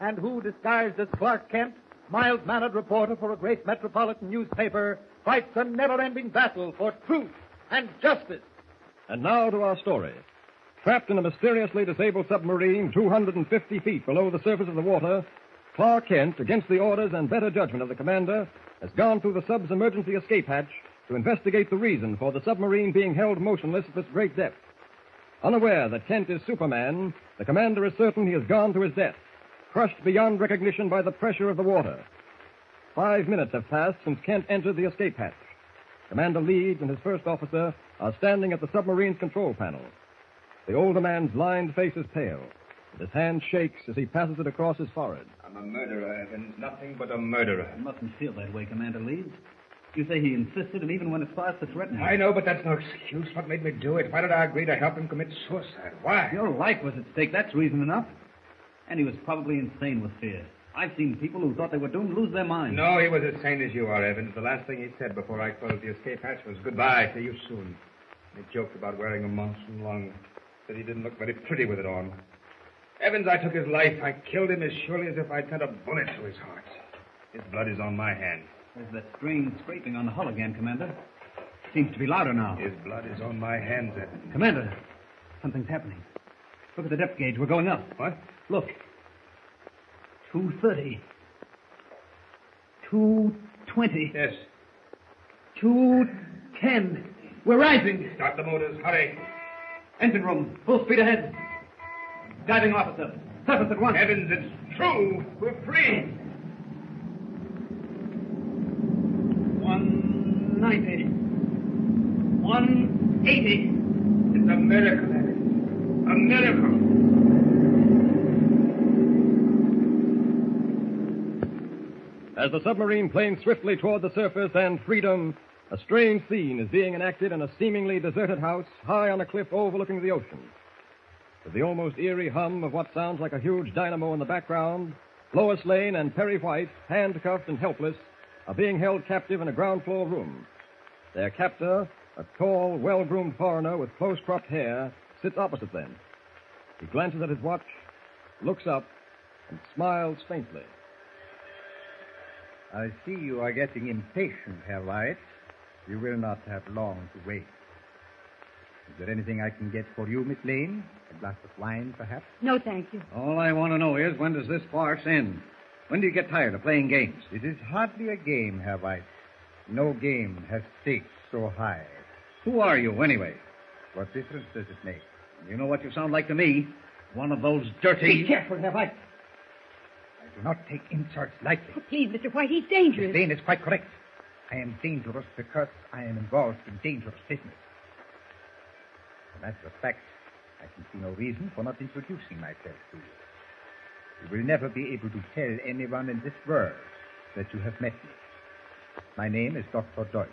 and who, disguised as Clark Kent, mild-mannered reporter for a great metropolitan newspaper, fights a never-ending battle for truth and justice. And now to our story. Trapped in a mysteriously disabled submarine 250 feet below the surface of the water, Clark Kent, against the orders and better judgment of the commander, has gone through the sub's emergency escape hatch to investigate the reason for the submarine being held motionless at this great depth. Unaware that Kent is Superman, the commander is certain he has gone to his death, crushed beyond recognition by the pressure of the water. Five minutes have passed since Kent entered the escape hatch. Commander Leeds and his first officer are standing at the submarine's control panel. The older man's lined face is pale, and his hand shakes as he passes it across his forehead. I'm a murderer, Evans. Nothing but a murderer. You mustn't feel that way, Commander Leeds. You say he insisted and even went as far as to threaten him. I know, but that's no excuse. What made me do it? Why did I agree to help him commit suicide? Why? Your life was at stake. That's reason enough. And he was probably insane with fear. I've seen people who thought they were doomed lose their minds. No, he was as sane as you are, Evans. The last thing he said before I closed the escape hatch was goodbye. See you soon. He joked about wearing a Momsen lung. Said he didn't look very pretty with it on. Evans, I took his life. I killed him as surely as if I'd sent a bullet to his heart. His blood is on my hands. There's that strange scraping on the hull again, Commander. Seems to be louder now. His blood is on my hands, Evans. Commander, something's happening. Look at the depth gauge. We're going up. What? Look. 230. 220. Yes. 210. We're rising. Start the motors. Hurry. Engine room. Full speed ahead. Diving officer. Surface at once. Evans, it's true. We're free. 190. 180. It's a miracle, Evans. A miracle. As the submarine planes swiftly toward the surface and freedom, a strange scene is being enacted in a seemingly deserted house high on a cliff overlooking the ocean. With the almost eerie hum of what sounds like a huge dynamo in the background, Lois Lane and Perry White, handcuffed and helpless, are being held captive in a ground floor room. Their captor, a tall, well groomed foreigner with close cropped hair, sits opposite them. He glances at his watch, looks up, and smiles faintly. I see you are getting impatient, Herr White. You will not have long to wait. Is there anything I can get for you, Miss Lane? A glass of wine, perhaps? No, thank you. All I want to know is when does this farce end? When do you get tired of playing games? It is hardly a game, Herr White. No game has stakes so high. Who are you, anyway? What difference does it make? You know what you sound like to me. One of those dirty. Be careful, Herr White. I do not take insults lightly. Oh, please, Mr. White, he's Miss dangerous. Lane is quite correct. I am dangerous because I am involved in dangerous business. As a matter of fact, I can see no reason for not introducing myself to you. You will never be able to tell anyone in this world that you have met me. My name is Dr. Deutsch.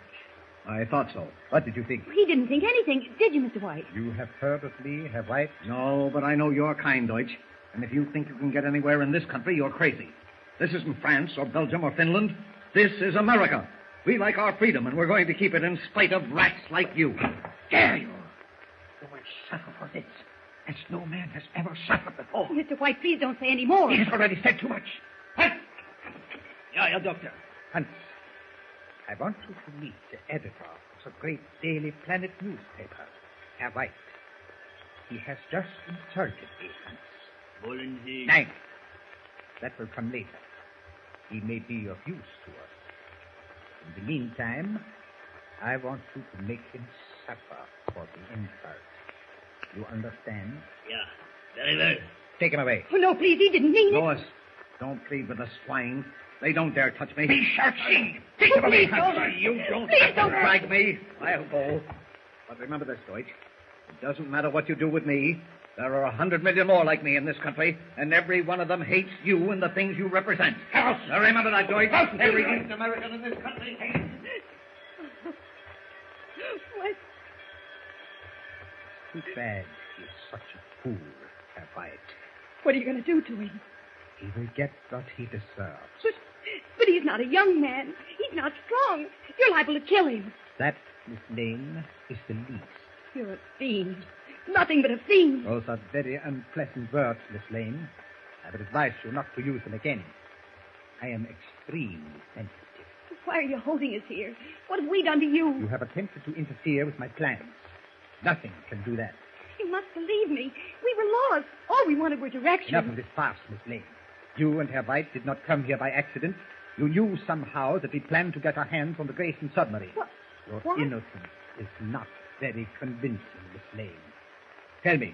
I thought so. What did you think? He didn't think anything, did you, Mr. White? You have heard of me, have White? No, but I know your kind, Deutsch. And if you think you can get anywhere in this country, you're crazy. This isn't France or Belgium or Finland. This is America. We like our freedom, and we're going to keep it in spite of rats like you. Dare you? You will suffer for this, as no man has ever suffered before. Mr. White, please don't say any more. He has already said too much. Hans! Yeah, yeah, doctor. Hans, I want you to meet the editor of the great Daily Planet newspaper, Herr White. He has just insulted me, Hans. Wollen Sie... Nein. That will come later. He may be of use to us. In the meantime, I want you to make him suffer for the insult. You understand? Yeah, very well. Take him away. Oh, no, please, he didn't mean it. Lois, don't plead with the swine. They don't dare touch me. Be sharp, see. Take him away. Oh, don't. You don't Please have to don't. drag me. I'll go. But remember this, Deutsch. It doesn't matter what you do with me. There are a hundred million more like me in this country, and every one of them hates you and the things you represent. House! Now remember that, Deutsch. Every East American in this country hates What? Too bad he's such a fool, Herr White. What are you going to do to him? He will get what he deserves. But, but he's not a young man. He's not strong. You're liable to kill him. That, Miss Lane, is the least. You're a fiend. Nothing but a fiend. Those are very unpleasant words, Miss Lane. I would advise you not to use them again. I am extremely sensitive. Why are you holding us here? What have we done to you? You have attempted to interfere with my plans. Nothing can do that. You must believe me. We were lost. All we wanted were directions. Enough of this farce, Miss Lane. You and Herr White did not come here by accident. You knew somehow that we planned to get our hands on the Grayson submarine. What? Your What? innocence is not very convincing, Miss Lane. Tell me,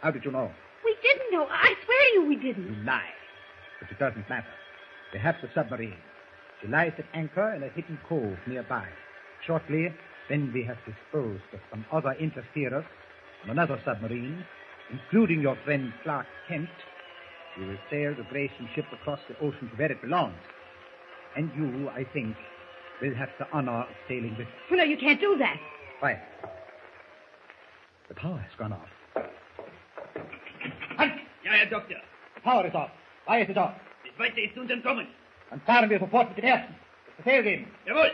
how did you know? We didn't know. I swear to you we didn't. You lie. But it doesn't matter. We have the submarine. She lies at anchor in a hidden cove nearby. Shortly, when we have disposed of some other interferers on another submarine, including your friend Clark Kent, we will sail the Grayson ship across the ocean to where it belongs. And you, I think, will have the honor of sailing with. Well, no, you can't do that. Why? The power has gone off. Halt! Ja, Herr Doktor. The power is off. Why is it off? Die zweite ist uns entkommen. Dann fahren wir sofort mit dem ersten. Das Befehl geben. Jawohl.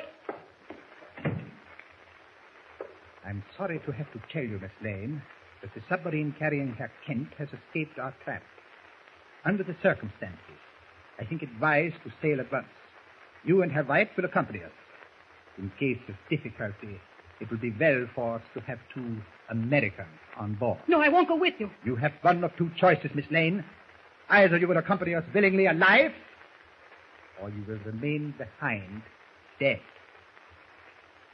I'm sorry to have to tell you, Miss Lane, that the submarine carrying Herr Kent has escaped our trap. Under the circumstances, I think it wise to sail at once. You and Herr White will accompany us. In case of difficulty, it would be well for us to have two Americans on board. No, I won't go with you. You have one of two choices, Miss Lane. Either you will accompany us willingly alive, or you will remain behind dead.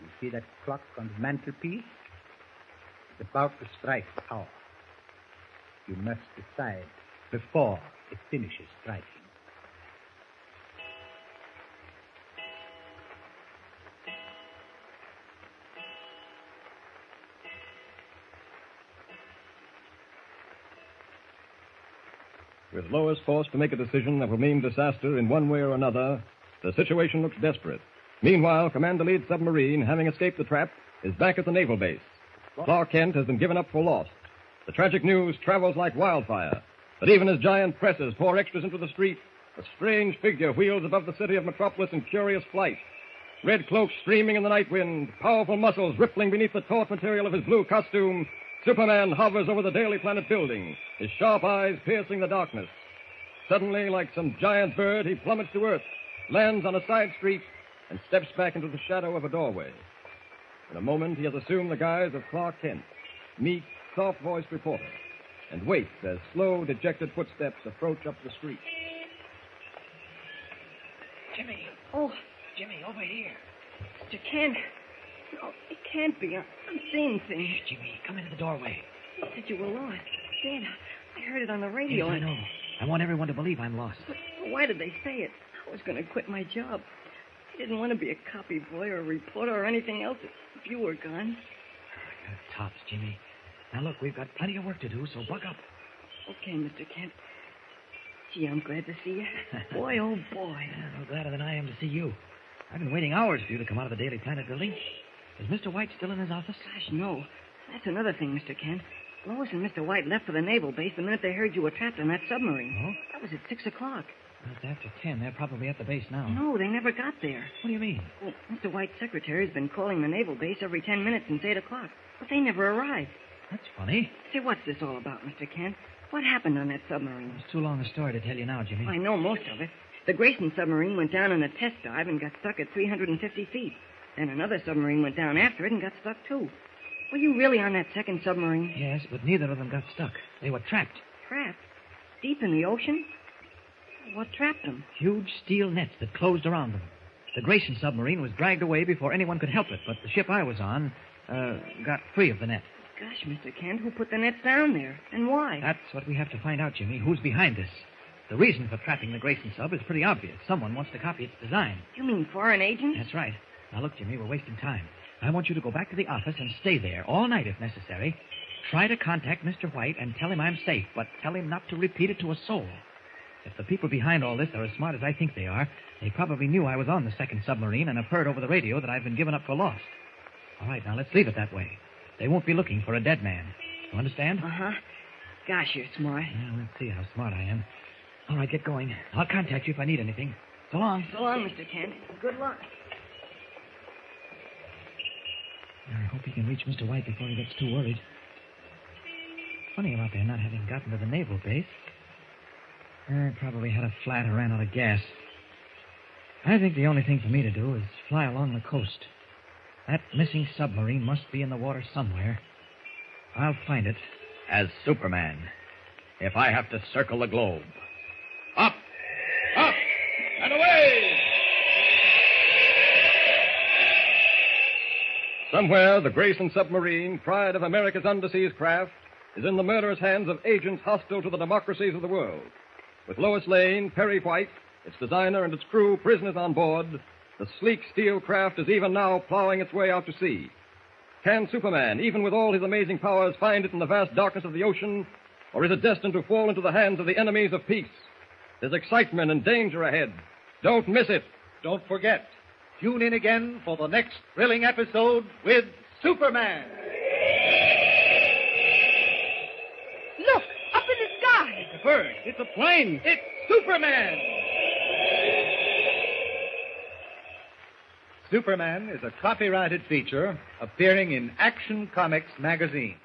You see that clock on the mantelpiece? It's about to strike the hour. You must decide before it finishes striking. With Lois forced to make a decision that will mean disaster in one way or another, the situation looks desperate. Meanwhile, Commander Leeds' submarine, having escaped the trap, is back at the naval base. Clark Kent has been given up for lost. The tragic news travels like wildfire. But even as giant presses pour extras into the street, a strange figure wheels above the city of Metropolis in curious flight. Red cloak streaming in the night wind, powerful muscles rippling beneath the taut material of his blue costume, Superman hovers over the Daily Planet building, his sharp eyes piercing the darkness. Suddenly, like some giant bird, he plummets to earth, lands on a side street, and steps back into the shadow of a doorway. In a moment, he has assumed the guise of Clark Kent, meek, soft-voiced reporter, and waits as slow, dejected footsteps approach up the street. Jimmy, Oh, Jimmy, over here. Mr. Kent. No, it can't be. I'm, seeing things. Shh, Jimmy, come into the doorway. You said you were lost. Dad, I heard it on the radio. Yes, I know. I want everyone to believe I'm lost. But why did they say it? I was going to quit my job. I didn't want to be a copy boy or a reporter or anything else if you were gone. Good tops, Jimmy. Now look, we've got plenty of work to do, so buck up. Okay, Mr. Kent. Gee, I'm glad to see you. Boy, oh boy. Yeah, no gladder than I am to see you. I've been waiting hours for you to come out of the Daily Planet building. Is Mr. White still in his office? Gosh, no. That's another thing, Mr. Kent. Lois and Mr. White left for the naval base the minute they heard you were trapped on that submarine. Oh? That was at six o'clock. Well, it's after ten. They're probably at the base now. No, they never got there. What do you mean? Well, Mr. White's secretary's been calling the naval base every ten minutes since eight o'clock, but they never arrived. That's funny. Say, what's this all about, Mr. Kent? What happened on that submarine? It's too long a story to tell you now, Jimmy. I know most of it. The Grayson submarine went down in a test dive and got stuck at 350 feet. Then another submarine went down after it and got stuck too. Were you really on that second submarine? Yes, but neither of them got stuck. They were trapped. Trapped? Deep in the ocean? What trapped them? Huge steel nets that closed around them. The Grayson submarine was dragged away before anyone could help it, but the ship I was on uh, got free of the net. Gosh, Mr. Kent, who put the nets down there? And why? That's what we have to find out, Jimmy. Who's behind this? The reason for trapping the Grayson sub is pretty obvious. Someone wants to copy its design. You mean foreign agents? That's right. Now, look, Jimmy, we're wasting time. I want you to go back to the office and stay there all night if necessary. Try to contact Mr. White and tell him I'm safe, but tell him not to repeat it to a soul. If the people behind all this are as smart as I think they are, they probably knew I was on the second submarine and have heard over the radio that I've been given up for lost. All right, now let's leave it that way. They won't be looking for a dead man. You understand? Uh huh. Gosh, you're smart. Well, let's see how smart I am. All right, get going. I'll contact you if I need anything. So long. So long, Mr. Kent. Good luck. I hope he can reach Mr. White before he gets too worried. Funny about their not having gotten to the naval base. I probably had a flat or ran out of gas. I think the only thing for me to do is fly along the coast. That missing submarine must be in the water somewhere. I'll find it. As Superman, if I have to circle the globe. Up! Up! And away! Somewhere, the Grayson submarine, pride of America's underseas craft, is in the murderous hands of agents hostile to the democracies of the world. With Lois Lane, Perry White, its designer, and its crew prisoners on board, the sleek steel craft is even now plowing its way out to sea. Can Superman, even with all his amazing powers, find it in the vast darkness of the ocean, or is it destined to fall into the hands of the enemies of peace? There's excitement and danger ahead. Don't miss it. Don't forget, tune in again for the next thrilling episode with Superman. Look, up in the sky. It's a bird. It's a plane. It's Superman. Superman is a copyrighted feature appearing in Action Comics magazine.